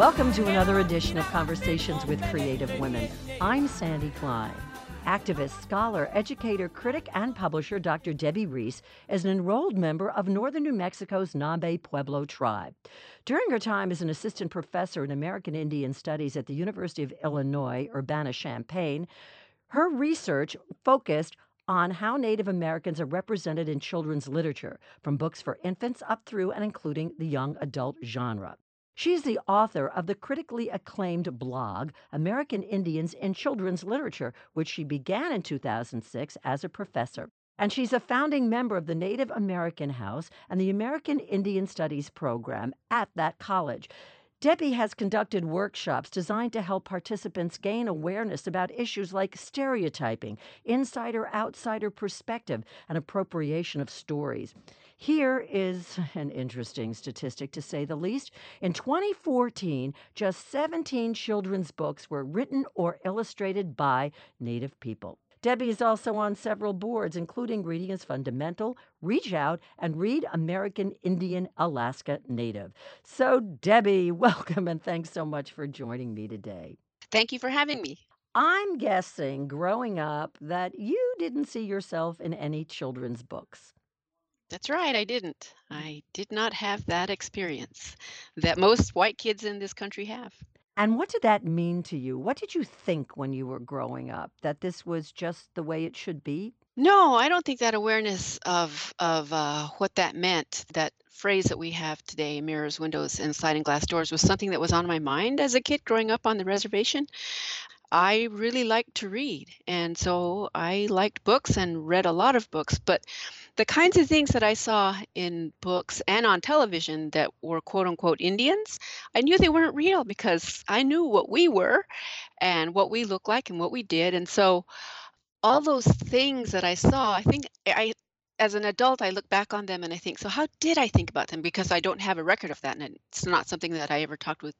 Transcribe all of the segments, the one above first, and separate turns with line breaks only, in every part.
Welcome to another edition of Conversations with Creative Women. I'm Sandy Klein. Activist, scholar, educator, critic, and publisher Dr. Debbie Reese is an enrolled member of northern New Mexico's Nambe Pueblo tribe. During her time as an assistant professor in American Indian Studies at the University of Illinois, Urbana Champaign, her research focused on how Native Americans are represented in children's literature, from books for infants up through and including the young adult genre. She's the author of the critically acclaimed blog, American Indians in Children's Literature, which she began in 2006 as a professor. And she's a founding member of the Native American House and the American Indian Studies program at that college. Debbie has conducted workshops designed to help participants gain awareness about issues like stereotyping, insider outsider perspective, and appropriation of stories. Here is an interesting statistic to say the least. In 2014, just 17 children's books were written or illustrated by Native people. Debbie is also on several boards, including Reading is Fundamental, Reach Out, and Read American Indian Alaska Native. So, Debbie, welcome and thanks so much for joining me today.
Thank you for having me.
I'm guessing growing up that you didn't see yourself in any children's books.
That's right, I didn't. I did not have that experience that most white kids in this country have.
And what did that mean to you? What did you think when you were growing up? That this was just the way it should be?
No, I don't think that awareness of of uh, what that meant, that phrase that we have today, mirrors, windows, and sliding glass doors, was something that was on my mind as a kid growing up on the reservation. I really liked to read, and so I liked books and read a lot of books. But the kinds of things that I saw in books and on television that were quote unquote Indians, I knew they weren't real because I knew what we were and what we looked like and what we did. And so all those things that I saw, I think eh, I as an adult, I look back on them and I think, so how did I think about them? Because I don't have a record of that, and it's not something that I ever talked with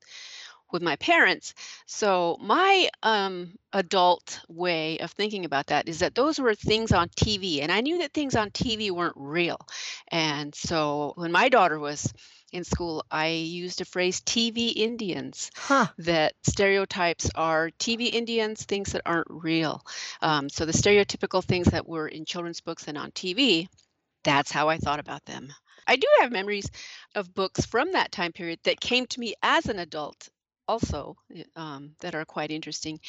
with my parents. So my um, adult way of thinking about that is that those were things on TV, and I knew that things on TV weren't real. And so when my daughter was in school, I used a phrase TV Indians,
Huh.
that stereotypes are TV Indians, things that aren't real. Um, so the stereotypical things that were in children's books and on TV, that's how I thought about them. I do have memories of books from that time period that came to me as an adult also um, that are quite interesting.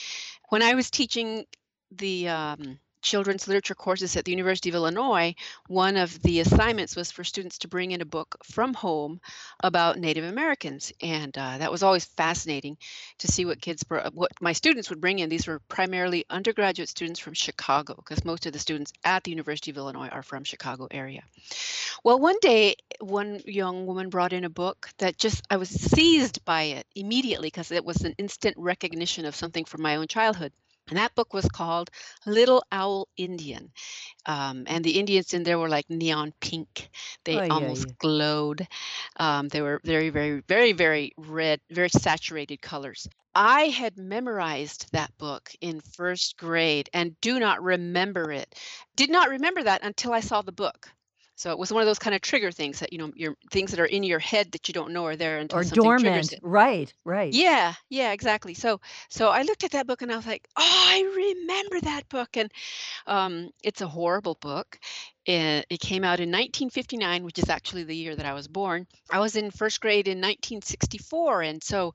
When I was teaching the um, children's literature courses at the University of Illinois, one of the assignments was for students to bring in a book from home about Native Americans, and uh, that was always fascinating to see what kids, what my students would bring in. These were primarily undergraduate students from Chicago, because most of the students at the University of Illinois are from Chicago area. Well, one day, one young woman brought in a book that just I was seized by it immediately because it was an instant recognition of something from my own childhood. And that book was called Little Owl Indian. Um, and the Indians in there were like neon pink. They
Oh, yeah,
almost
yeah.
glowed. Um, they were very, very, very, very red, very saturated colors. I had memorized that book in first grade and do not remember it. Did not remember that until I saw the book. So it was one of those kind of trigger things that, you know, your things that are in your head that you don't know are there until
Or
something triggers
dormant.
it.
Right, right.
Yeah, yeah, exactly. So so I looked at that book and I was like, "Oh, I remember that book." And um, it's a horrible book. It, it came out in 1959, which is actually the year that I was born. I was in first grade in 1964, and so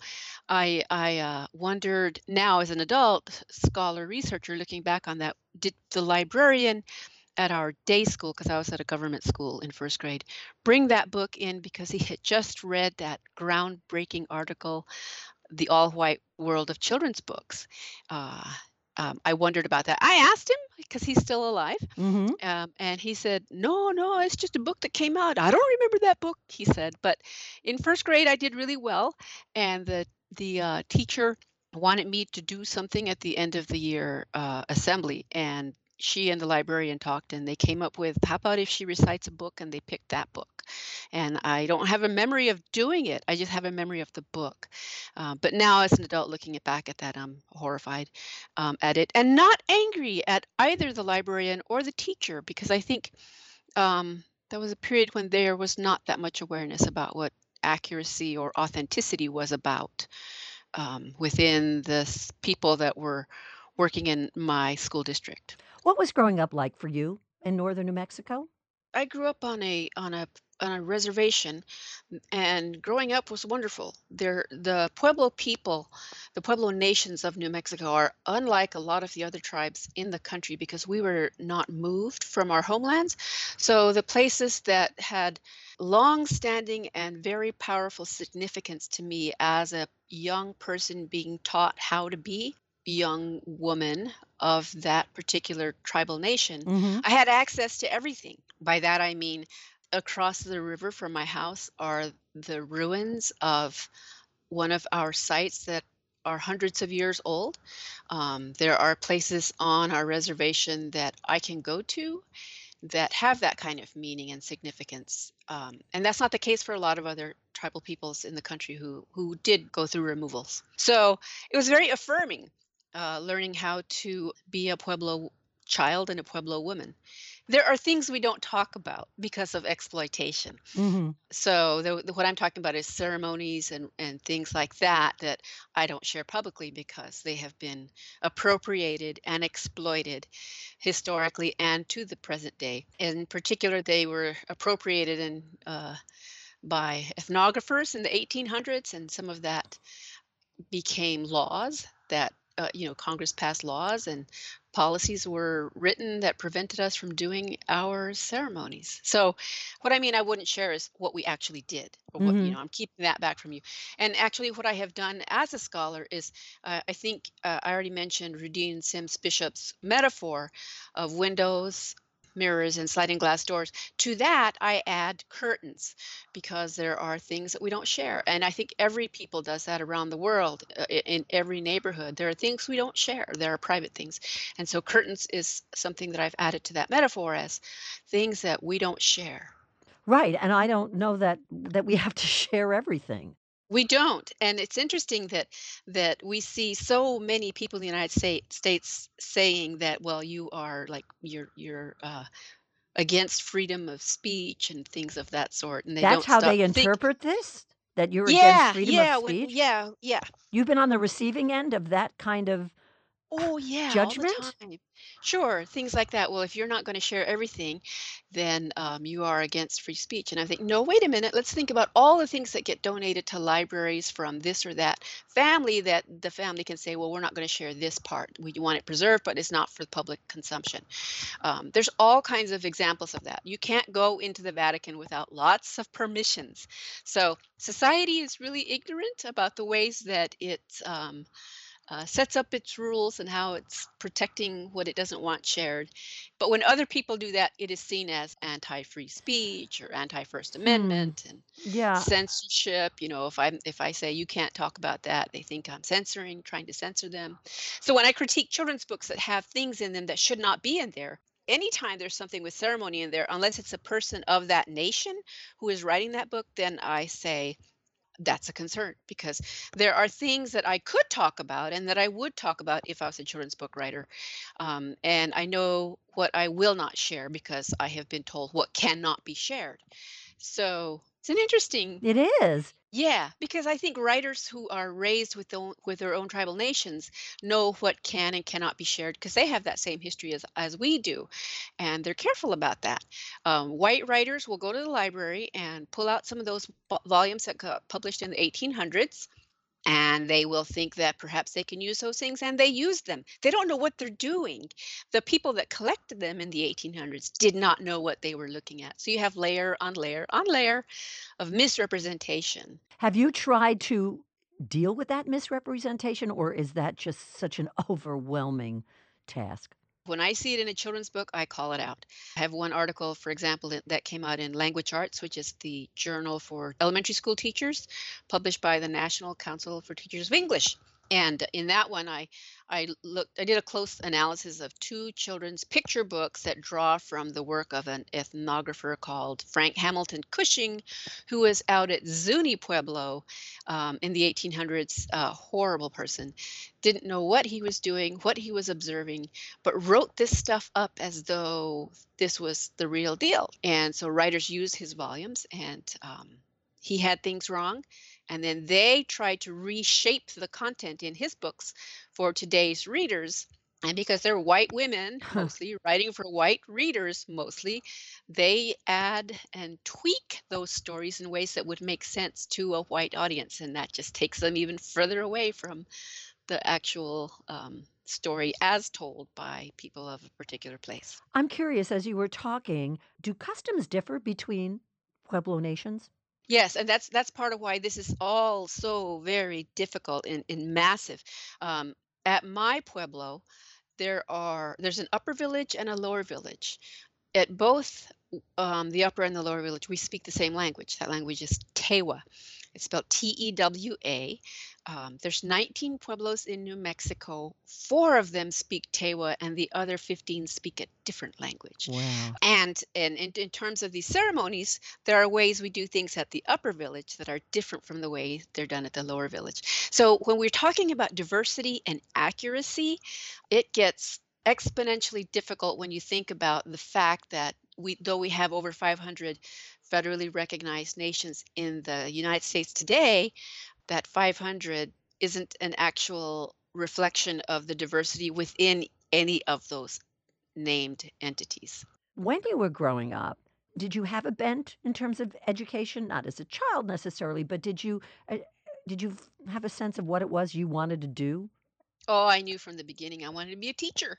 I I uh, wondered now as an adult scholar researcher looking back on that, did the librarian at our day school, because I was at a government school in first grade, bring that book in because he had just read that groundbreaking article the all white world of children's books. Uh, um, I wondered about that. I asked him because he's still alive,
hmm
um, and he said, "No, no, it's just a book that came out. I don't remember that book." He said, but in first grade I did really well, and the the uh, teacher wanted me to do something at the end of the year uh, assembly, and she and the librarian talked, and they came up with, "How about if she recites a book?" And they picked that book, and I don't have a memory of doing it. I just have a memory of the book. Uh, but now, as an adult, looking back at that, I'm horrified um, at it, and not angry at either the librarian or the teacher, because I think um, that was a period when there was not that much awareness about what accuracy or authenticity was about um, within the people that were working in my school district.
What was growing up like for you in northern New Mexico?
I grew up on a on a on a reservation and growing up was wonderful. There the Pueblo people, the Pueblo nations of New Mexico are unlike a lot of the other tribes in the country because we were not moved from our homelands. So the places that had long-standing and very powerful significance to me as a young person being taught how to be young woman of that particular tribal nation,
hmm
I had access to everything. By that I mean across the river from my house are the ruins of one of our sites that are hundreds of years old. Um, there are places on our reservation that I can go to that have that kind of meaning and significance. Um, and that's not the case for a lot of other tribal peoples in the country who who did go through removals. So it was very affirming uh, learning how to be a Pueblo child and a Pueblo woman. There are things we don't talk about because of exploitation.
hmm
So the, the- what I'm talking about is ceremonies and, and things like that that I don't share publicly because they have been appropriated and exploited historically and to the present day. In particular, they were appropriated in, uh, by ethnographers in the 1800s, and some of that became laws that uh, you know Congress passed laws and policies were written that prevented us from doing our ceremonies. So what I mean I wouldn't share is what we actually did or what you
hmm
know I'm keeping that back from you. And actually what I have done as a scholar is uh, I think uh, I already mentioned Rudine Sims Bishop's metaphor of windows mirrors and sliding glass doors to that i add curtains because there are things that we don't share. And I think every people does that around the world, uh, in every neighborhood. There are things we don't share, there are private things. And so curtains is something that I've added to that metaphor as things that we don't share.
Right, and I don't know that that we have to share everything.
We don't. And it's interesting that that we see so many people in the United States States saying that, well, you are like you're you're uh, against freedom of speech and things of that sort, and they
That's how they
think.
interpret this? That you're against
Yeah,
freedom of
yeah, when
speech?
yeah, yeah.
You've been on the receiving end of that kind of
Oh, yeah, all the
judgment?
time. Sure, things like that. Well, if you're not going to share everything, then um, you are against free speech. And I think, no, wait a minute. Let's think about all the things that get donated to libraries from this or that family that the family can say, well, we're not going to share this part. We want it preserved, but it's not for public consumption. Um, there's all kinds of examples of that. You can't go into the Vatican without lots of permissions. So society is really ignorant about the ways that it's. um, uh, sets up its rules and how it's protecting what it doesn't want shared. But when other people do that, it is seen as anti-free speech or anti-First
Hmm.
Amendment and
Yeah.
censorship. You know, if I if I say you can't talk about that, they think I'm censoring, trying to censor them. So when I critique children's books that have things in them that should not be in there. Anytime there's something with ceremony in there, unless it's a person of that nation who is writing that book, then I say that's a concern because there are things that I could talk about and that I would talk about if I was a children's book writer. Um, and I know what I will not share because I have been told what cannot be shared. So it's an interesting,
It is.
Yeah, because I think writers who are raised with own, with their own tribal nations know what can and cannot be shared because they have that same history as as we do, and they're careful about that. Um, white writers will go to the library and pull out some of those volumes that got published in the 1800s. And they will think that perhaps they can use those things, and they use them. They don't know what they're doing. The people that collected them in the 1800s did not know what they were looking at. So you have layer on layer on layer of misrepresentation.
Have you tried to deal with that misrepresentation, or is that just such an overwhelming task?
When I see it in a children's book, I call it out. I have one article, for example, that came out in Language Arts, which is the journal for elementary school teachers, published by the National Council for Teachers of English. And in that one, I I looked, I did a close analysis of two children's picture books that draw from the work of an ethnographer called Frank Hamilton Cushing, who was out at Zuni Pueblo um, in the 1800s. A horrible person, didn't know what he was doing, what he was observing, but wrote this stuff up as though this was the real deal. And so writers use his volumes and um, he had things wrong. And then they tried to reshape the content in his books for today's readers. And because they're white women, mostly writing for white readers, mostly, they add and tweak those stories in ways that would make sense to a white audience. And that just takes them even further away from the actual um, story as told by people of a particular place.
I'm curious, as you were talking, do customs differ between Pueblo nations?
Yes, and that's that's part of why this is all so very difficult and, and massive. Um, at my pueblo, there are there's an upper village and a lower village. At both um, the upper and the lower village, we speak the same language. That language is Tewa. It's spelled T E W A. Um, there's 19 pueblos in New Mexico. Four of them speak Tewa, and the other 15 speak a different language.
Wow.
And, and in, in terms of these ceremonies, there are ways we do things at the upper village that are different from the way they're done at the lower village. So when we're talking about diversity and accuracy, it gets exponentially difficult when you think about the fact that we though we have over 500 federally recognized nations in the United States today, that 500 isn't an actual reflection of the diversity within any of those named entities.
When you were growing up, did you have a bent in terms of education? Not as a child necessarily, but did you uh, did you have a sense of what it was you wanted to do?
Oh, I knew from the beginning I wanted to be a teacher.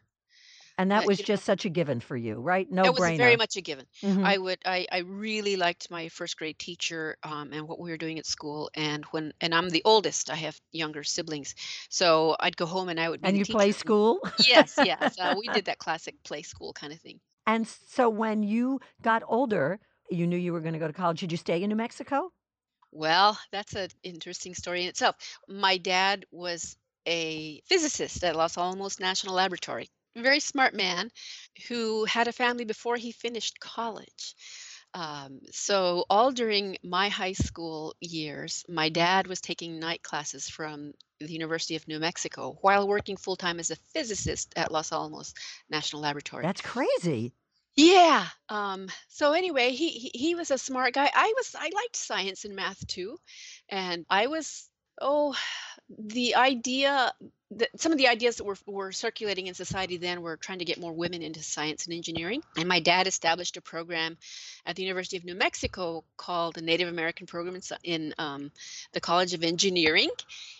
And that
Uh,
was
you know,
just such a given for you, right? No
it was very much a given.
hmm
I would I I really liked my first grade teacher um, and what we were doing at school. And when and I'm the oldest, I have younger siblings, so I'd go home and I would be
And you play
teacher. And
school?
yes, yes, uh, we did that classic play school kind of thing.
And so when you got older, you knew you were going to go to college. Did you stay in New Mexico?
Well, that's an interesting story in itself. My dad was a physicist at Los Alamos National Laboratory. Very smart man who had a family before he finished college. Um, so, all during my high school years, my dad was taking night classes from the University of New Mexico while working full time as a physicist at Los Alamos National Laboratory.
That's crazy.
Yeah. Um, so anyway, he, he he was a smart guy. I was I liked science and math too, and I was oh the idea that some of the ideas that were were circulating in society then were trying to get more women into science and engineering. And my dad established a program at the University of New Mexico called the Native American Program in, in um, the College of Engineering,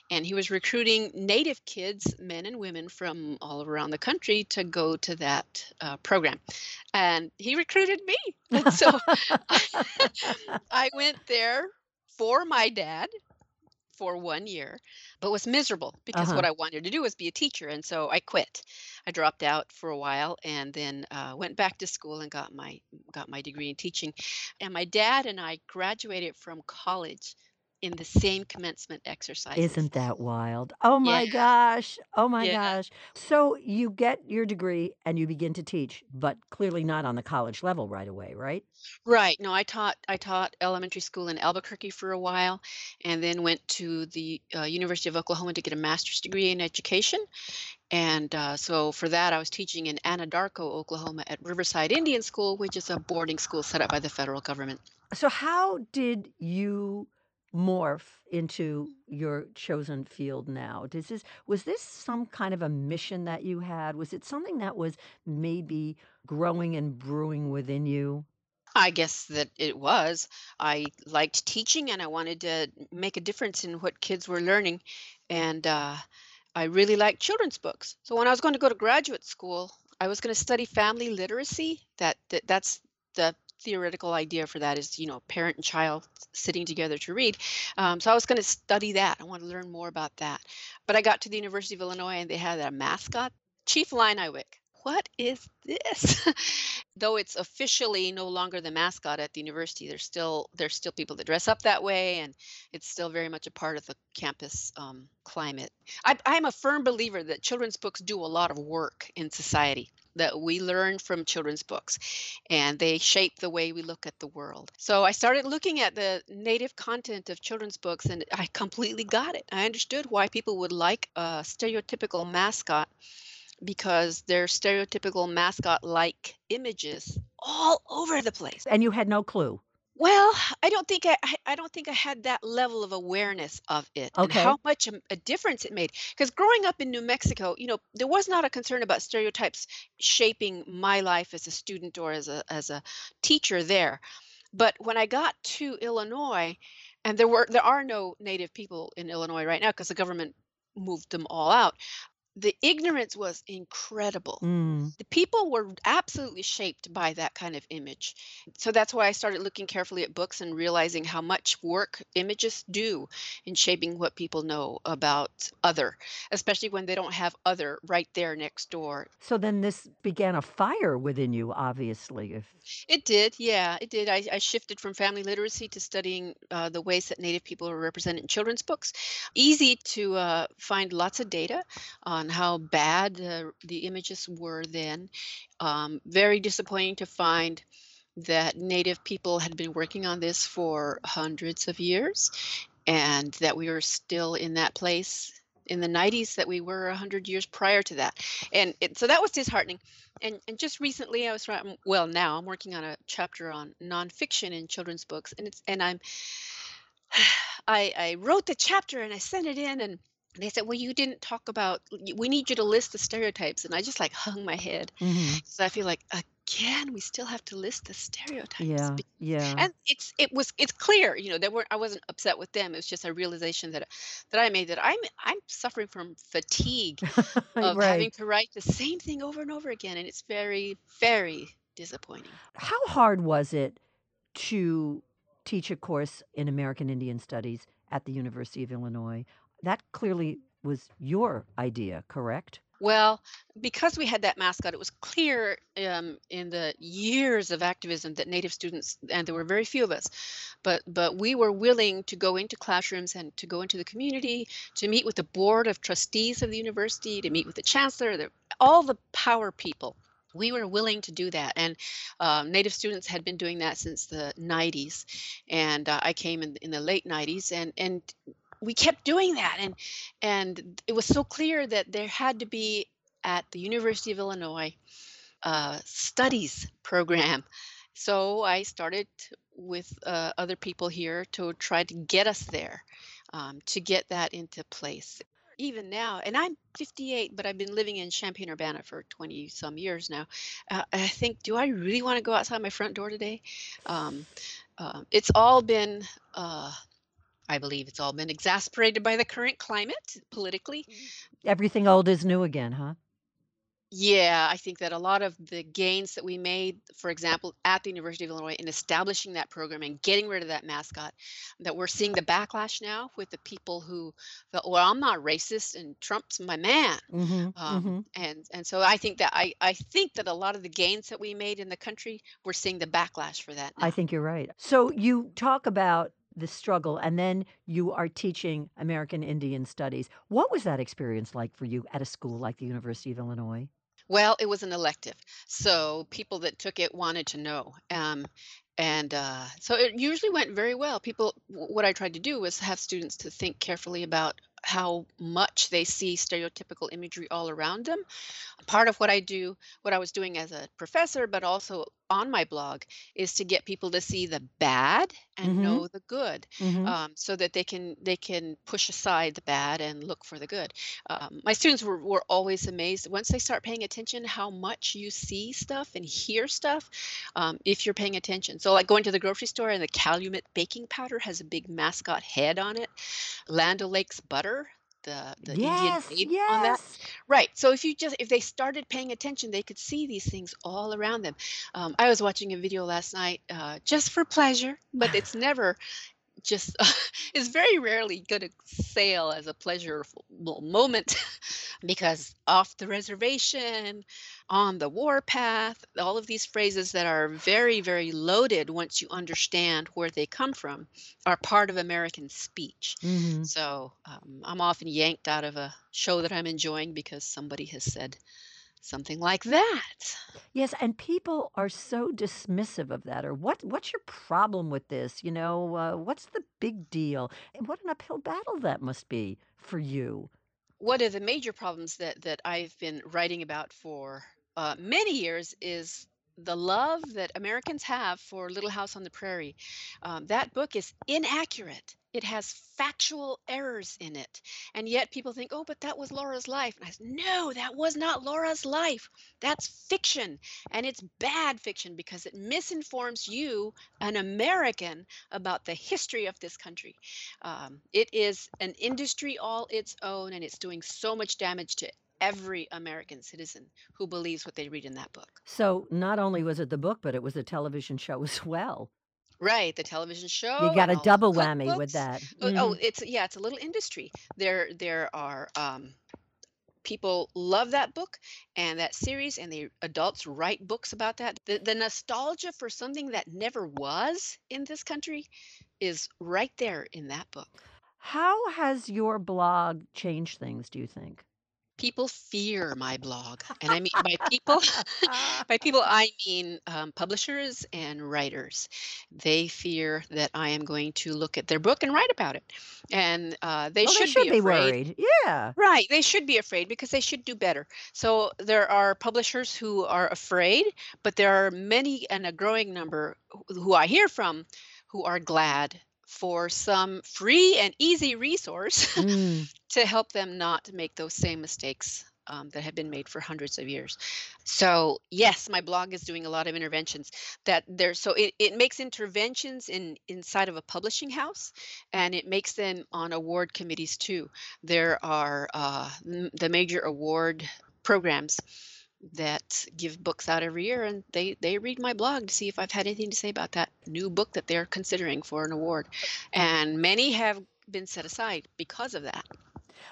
and he was recruiting Native kids, men and women from all around the country, to go to that uh, program and he recruited me. And so I went there for my dad for one year, but was miserable because
uh-huh.
what I wanted to do was be a teacher. And so I quit. I dropped out for a while and then uh, went back to school and got my got my degree in teaching. And my dad and I graduated from college in the same commencement exercises.
Isn't that wild? Oh
Yeah,
my gosh. Oh my
yeah.
gosh. So you get your degree and you begin to teach, but clearly not on the college level right away, right?
Right. No, I taught I taught elementary school in Albuquerque for a while, and then went to the uh, University of Oklahoma to get a master's degree in education. And uh, so for that, I was teaching in Anadarko, Oklahoma, at Riverside Indian School, which is a boarding school set up by the federal government.
So how did you morph into your chosen field now? Does this was this some kind of a mission that you had? Was it something that was maybe growing and brewing within you?
I guess that it was. I liked teaching, and I wanted to make a difference in what kids were learning, and uh, I really liked children's books. So when I was going to go to graduate school, I was going to study family literacy. That, that that's the theoretical idea for that is you know parent and child sitting together to read. Um, so i was going to study that. I want to learn more about that. But i got to the university of illinois and they had a mascot chief Illiniwek. what is this? Though it's officially no longer the mascot at the university there's still there's still people that dress up that way and it's still very much a part of the campus um, climate. I, i'm a firm believer that children's books do a lot of work in society that we learn from children's books and they shape the way we look at the world. So I started looking at the native content of children's books and I completely got it. I understood why people would like a stereotypical mascot because they're stereotypical mascot like images all over the place.
And you had no clue.
Well, I don't think I I I don't think I had that level of awareness of it and
Okay.
how much a, a difference it made. Because growing up in New Mexico, you know, there was not a concern about stereotypes shaping my life as a student or as a as a teacher there. But when I got to Illinois, and there were there are no native people in Illinois right now because the government moved them all out. The ignorance was incredible
Mm.
the people were absolutely shaped by that kind of image. So that's why I started looking carefully at books and realizing how much work images do in shaping what people know about other, especially when they don't have other right there next door.
So then this began a fire within you, obviously. If
It did, yeah, it did. I, I shifted from family literacy to studying uh, the ways that Native people are represented in children's books. Easy to uh, find lots of data on how bad uh, the images were then. Um, very disappointing to find that Native people had been working on this for hundreds of years and that we were still in that place in the 90s that we were 100 years prior to that. And it, so that was disheartening. And, and just recently, I was writing. Well, now I'm working on a chapter on nonfiction in children's books, and it's and I'm I I wrote the chapter and I sent it in, and they said, "Well, you didn't talk about. We need you to list the stereotypes." And I just like hung my head
mm-hmm.
because I feel like again we still have to list the stereotypes.
Yeah, yeah.
And it's it was it's clear, you know, that we're I wasn't upset with them. It was just a realization that that I made that I'm I'm suffering from fatigue of having to write the same thing over and over again, and it's very very disappointing.
How hard was it to teach a course in American Indian Studies at the University of Illinois? That clearly was your idea, correct?
Well, because we had that mascot, it was clear um, in the years of activism that Native students, and there were very few of us, but but we were willing to go into classrooms and to go into the community, to meet with the board of trustees of the university, to meet with the chancellor, the, all the power people. We were willing to do that, and um, Native students had been doing that since the 90s, and uh, I came in in the late 90s, and and we kept doing that, and and it was so clear that there had to be at the University of Illinois a studies program. So I started with uh, other people here to try to get us there, um, to get that into place. Even now, and I'm 58, but I've been living in Champaign Urbana for 20 some years now. Uh, I think, do I really want to go outside my front door today? Um, uh, it's all been uh, I believe it's all been exasperated by the current climate politically.
Everything old is new again, huh?
Yeah, I think that a lot of the gains that we made, for example, at the University of Illinois in establishing that program and getting rid of that mascot, that we're seeing the backlash now with the people who felt, well, I'm not racist and Trump's my man.
Mhm.
Um,
Mhm.
and and so I think that I, I think that a lot of the gains that we made in the country, we're seeing the backlash for that
I think you're right. So you talk about the struggle and then you are teaching American Indian Studies. What was that experience like for you at a school like the University of Illinois?
Well, it was an elective, so people that took it wanted to know. Um, and uh, so it usually went very well. People, what I tried to do was have students to think carefully about how much they see stereotypical imagery all around them. Part of what I do, what I was doing as a professor, but also on my blog, is to get people to see the bad and
Mhm.
know the good,
Mhm.
um, so that they can they can push aside the bad and look for the good um, my students were, were always amazed once they start paying attention how much you see stuff and hear stuff um, if you're paying attention so like going to the grocery store and the calumet baking powder has a big mascot head on it land o'lakes butter the the indian
Yes,
on that
yes.
right so if you just if they started paying attention they could see these things all around them um, i was watching a video last night uh, just for pleasure but it's never just is very rarely going to sail as a pleasurable moment because off the reservation, on the warpath, all of these phrases that are very, very loaded once you understand where they come from are part of American speech.
Mhm.
So um, I'm often yanked out of a show that I'm enjoying because somebody has said something like that.
Yes, and people are so dismissive of that. Or what? What's your problem with this? You know, uh, what's the big deal? And what an uphill battle that must be for you.
one of the major problems that that I've been writing about for uh, many years is the love that Americans have for Little House on the Prairie. Um, that book is inaccurate. It has factual errors in it. And yet people think, oh, but that was Laura's life. And I said, no, that was not Laura's life. That's fiction. And it's bad fiction because it misinforms you, an American, about the history of this country. Um, it is an industry all its own, and it's doing so much damage to every American citizen who believes what they read in that book.
So not only was it the book, but it was a television show as well.
Right, the television show.
You got a double whammy with that.
Oh, oh,
Mhm.
it's yeah, it's a little industry. There, there are um, people love that book and that series, and the adults write books about that. The, the nostalgia for something that never was in this country is right there in that book.
How has your blog changed things, do you think?
People fear my blog, and I mean by people, by people I mean um, publishers and writers. They fear that I am going to look at their book and write about it, and uh, they
Well, they
should
should
be
be
afraid.
worried. Yeah.
Right, they should be afraid because they should do better. So there are publishers who are afraid, but there are many and a growing number who I hear from who are glad for some free and easy resource
Mm.
to help them not make those same mistakes um, that have been made for hundreds of years. So yes, my blog is doing a lot of interventions that there. So it, it makes interventions in inside of a publishing house, and it makes them on award committees too. There are uh, the major award programs that give books out every year and they they read my blog to see if I've had anything to say about that new book that they're considering for an award. And many have been set aside because of that.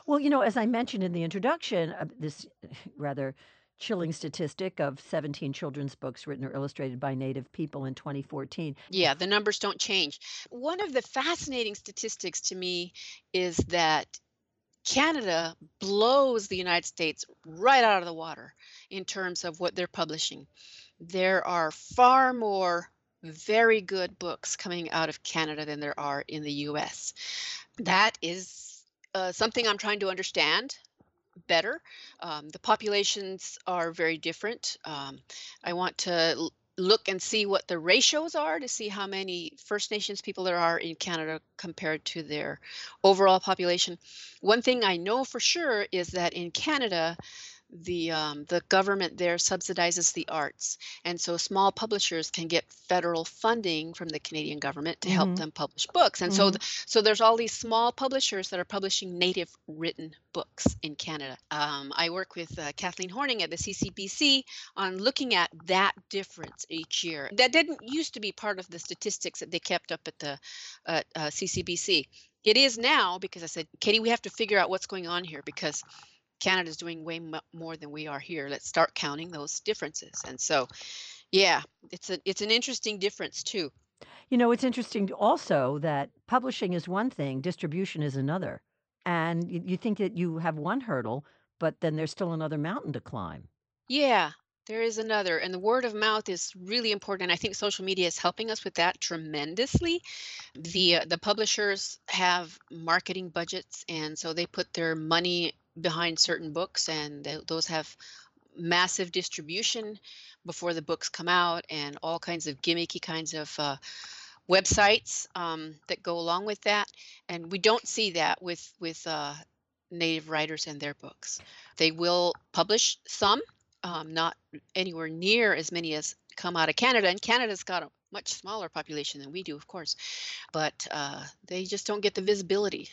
Well, you know, as I mentioned in the introduction, uh, this rather chilling statistic of 17 children's books written or illustrated by Native people in 2014.
Yeah, the numbers don't change. One of the fascinating statistics to me is that Canada blows the United States right out of the water in terms of what they're publishing. There are far more very good books coming out of Canada than there are in the US. That is uh, something I'm trying to understand better. Um, the populations are very different. Um, I want to look and see what the ratios are to see how many First Nations people there are in Canada compared to their overall population. One thing I know for sure is that in Canada, the um, the government there subsidizes the arts, and so small publishers can get federal funding from the Canadian government to help
hmm
them publish books. And so
hmm
th- so there's all these small publishers that are publishing native written books in Canada. Um, I work with uh, Kathleen Horning at the CCBC on looking at that difference each year. That didn't used to be part of the statistics that they kept up at the at, uh, CCBC. It is now because I said, Katie, we have to figure out what's going on here because Canada's doing way mo- more than we are here. Let's start counting those differences. And so, yeah, it's a it's an interesting difference too.
You know, it's interesting also that publishing is one thing, distribution is another. And you, you think that you have one hurdle, but then there's still another mountain to climb.
Yeah, there is another, and the word of mouth is really important. And I think social media is helping us with that tremendously. The uh, the publishers have marketing budgets, and so they put their money behind certain books, and th- those have massive distribution before the books come out, and all kinds of gimmicky kinds of uh, websites um, that go along with that. And we don't see that with with uh, native writers and their books. They will publish some, um, not anywhere near as many as come out of Canada. And Canada's got a much smaller population than we do, of course, but uh, they just don't get the visibility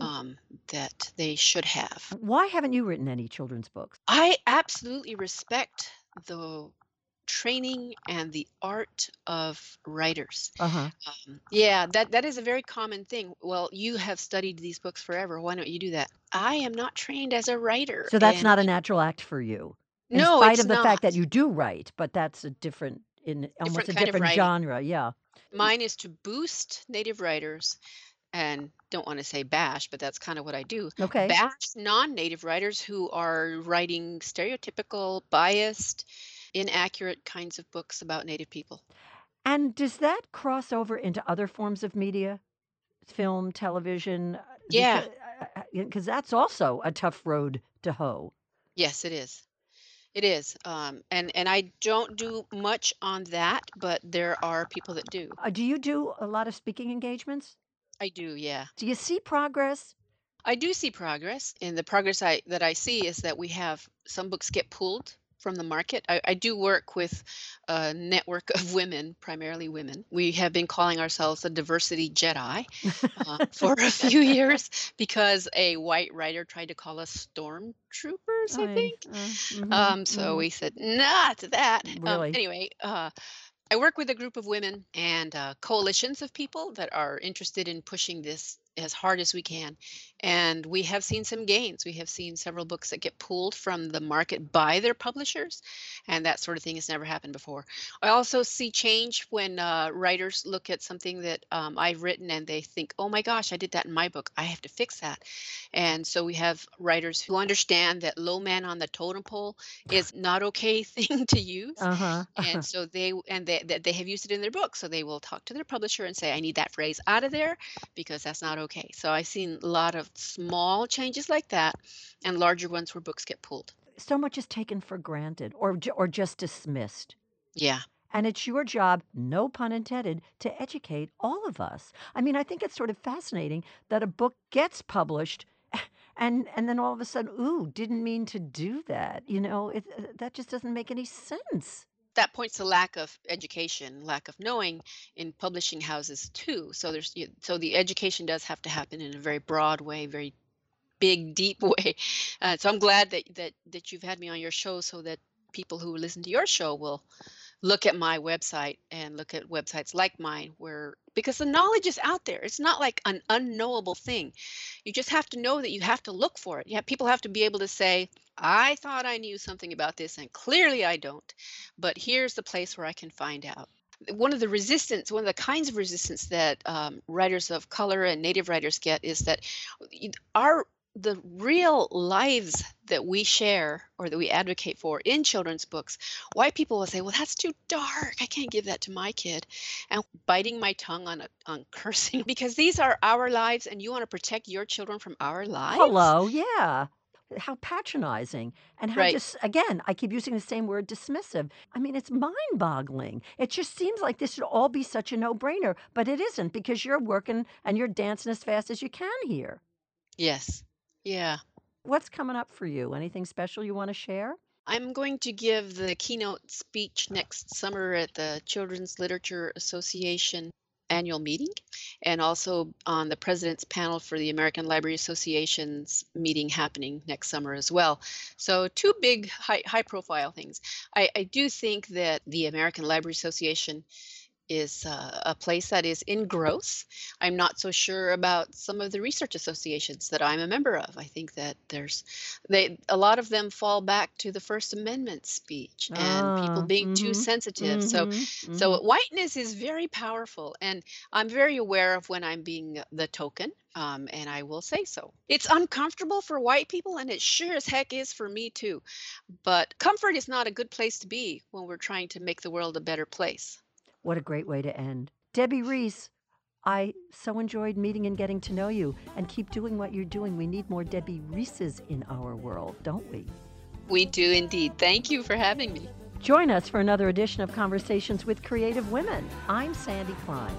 um, that they should have.
Why haven't you written any children's books?
I absolutely respect the training and the art of writers.
Uh huh.
Um, yeah, that that is a very common thing. Well, you have studied these books forever. Why don't you do that? I am not trained as a writer,
So that's
and
not a natural act for you, in
no,
spite
it's
of the fact that you do write, but that's a different, in almost
Different
a
kind of
different genre. Yeah.
Mine is to boost native writers, and don't want to say bash, but that's kind of what I do.
Okay.
Bash non-native writers who are writing stereotypical, biased, inaccurate kinds of books about native people.
And does that cross over into other forms of media, film, television?
Uh, yeah.
Because uh, uh, that's also a tough road to hoe.
Yes, it is. It is, um, and and I don't do much on that, but there are people that do.
Uh, do you do a lot of speaking engagements?
I do, yeah.
Do you see progress?
I do see progress, and the progress I that I see is that we have some books get pulled from the market. I, I do work with a network of women, primarily women. We have been calling ourselves the diversity Jedi uh, for a few years because a white writer tried to call us stormtroopers, I think.
uh, mhm,
Um, so
mhm.
we said, not that. Um,
Really?
anyway, uh, I work with a group of women and uh, coalitions of people that are interested in pushing this as hard as we can. And we have seen some gains. We have seen several books that get pulled from the market by their publishers, and that sort of thing has never happened before. I also see change when uh, writers look at something that um, I've written and they think, oh my gosh, I did that in my book. I have to fix that. And so we have writers who understand that low man on the totem pole is not okay thing to use
Uh-huh.
and so they and they they have used it in their book so they will talk to their publisher and say i need that phrase out of there because that's not okay so i've seen a lot of small changes like that and larger ones where books get pulled
So much is taken for granted or or just dismissed.
yeah
And it's your job, no pun intended, to educate all of us. I mean, I think it's sort of fascinating that a book gets published and and then all of a sudden, ooh, didn't mean to do that. You know, it, uh, that just doesn't make any sense.
That points to lack of education lack of knowing in publishing houses too. So there's so the education does have to happen in a very broad way very big deep way. Uh, so i'm glad that that that you've had me on your show so that people who listen to your show will look at my website and look at websites like mine where because the knowledge is out there. It's not like an unknowable thing. You just have to know that you have to look for it. Yeah people have to be able to say i thought i knew something about this and clearly i don't but here's the place where i can find out. One of the resistance one of the kinds of resistance that um, writers of color and native writers get is that our the real lives that we share or that we advocate for in children's books white people will say well that's too dark i can't give that to my kid and biting my tongue on a, on cursing because these are our lives and you want to protect your children from our lives
Hello, yeah. How patronizing and how
right
just again, I keep using the same word dismissive. I mean, it's mind-boggling. It just seems like this should all be such a no-brainer, but it isn't because you're working and you're dancing as fast as you can here.
yes yeah
What's coming up for you? Anything special you want to share?
I'm going to give the keynote speech next summer at the Children's Literature Association annual meeting and also on the president's panel for the American Library Association's meeting happening next summer as well. So two big high, high profile things. I, I do think that the American Library Association is uh, a place that is in growth. I'm not so sure about some of the research associations that I'm a member of. I think that there's they a lot of them fall back to the First Amendment speech and people
Ah,
being too
mhm,
sensitive. So
mhm,
so whiteness is very powerful, and I'm very aware of when I'm being the token. Um, and I will say so. It's uncomfortable for white people, and it sure as heck is for me too. But comfort is not a good place to be when we're trying to make the world a better place.
What a great way to end. Debbie Reese, I so enjoyed meeting and getting to know you and keep doing what you're doing. We need more Debbie Reeses in our world, don't we?
We do indeed. Thank you for having me.
Join us for another edition of Conversations with Creative Women. I'm Sandy Klein.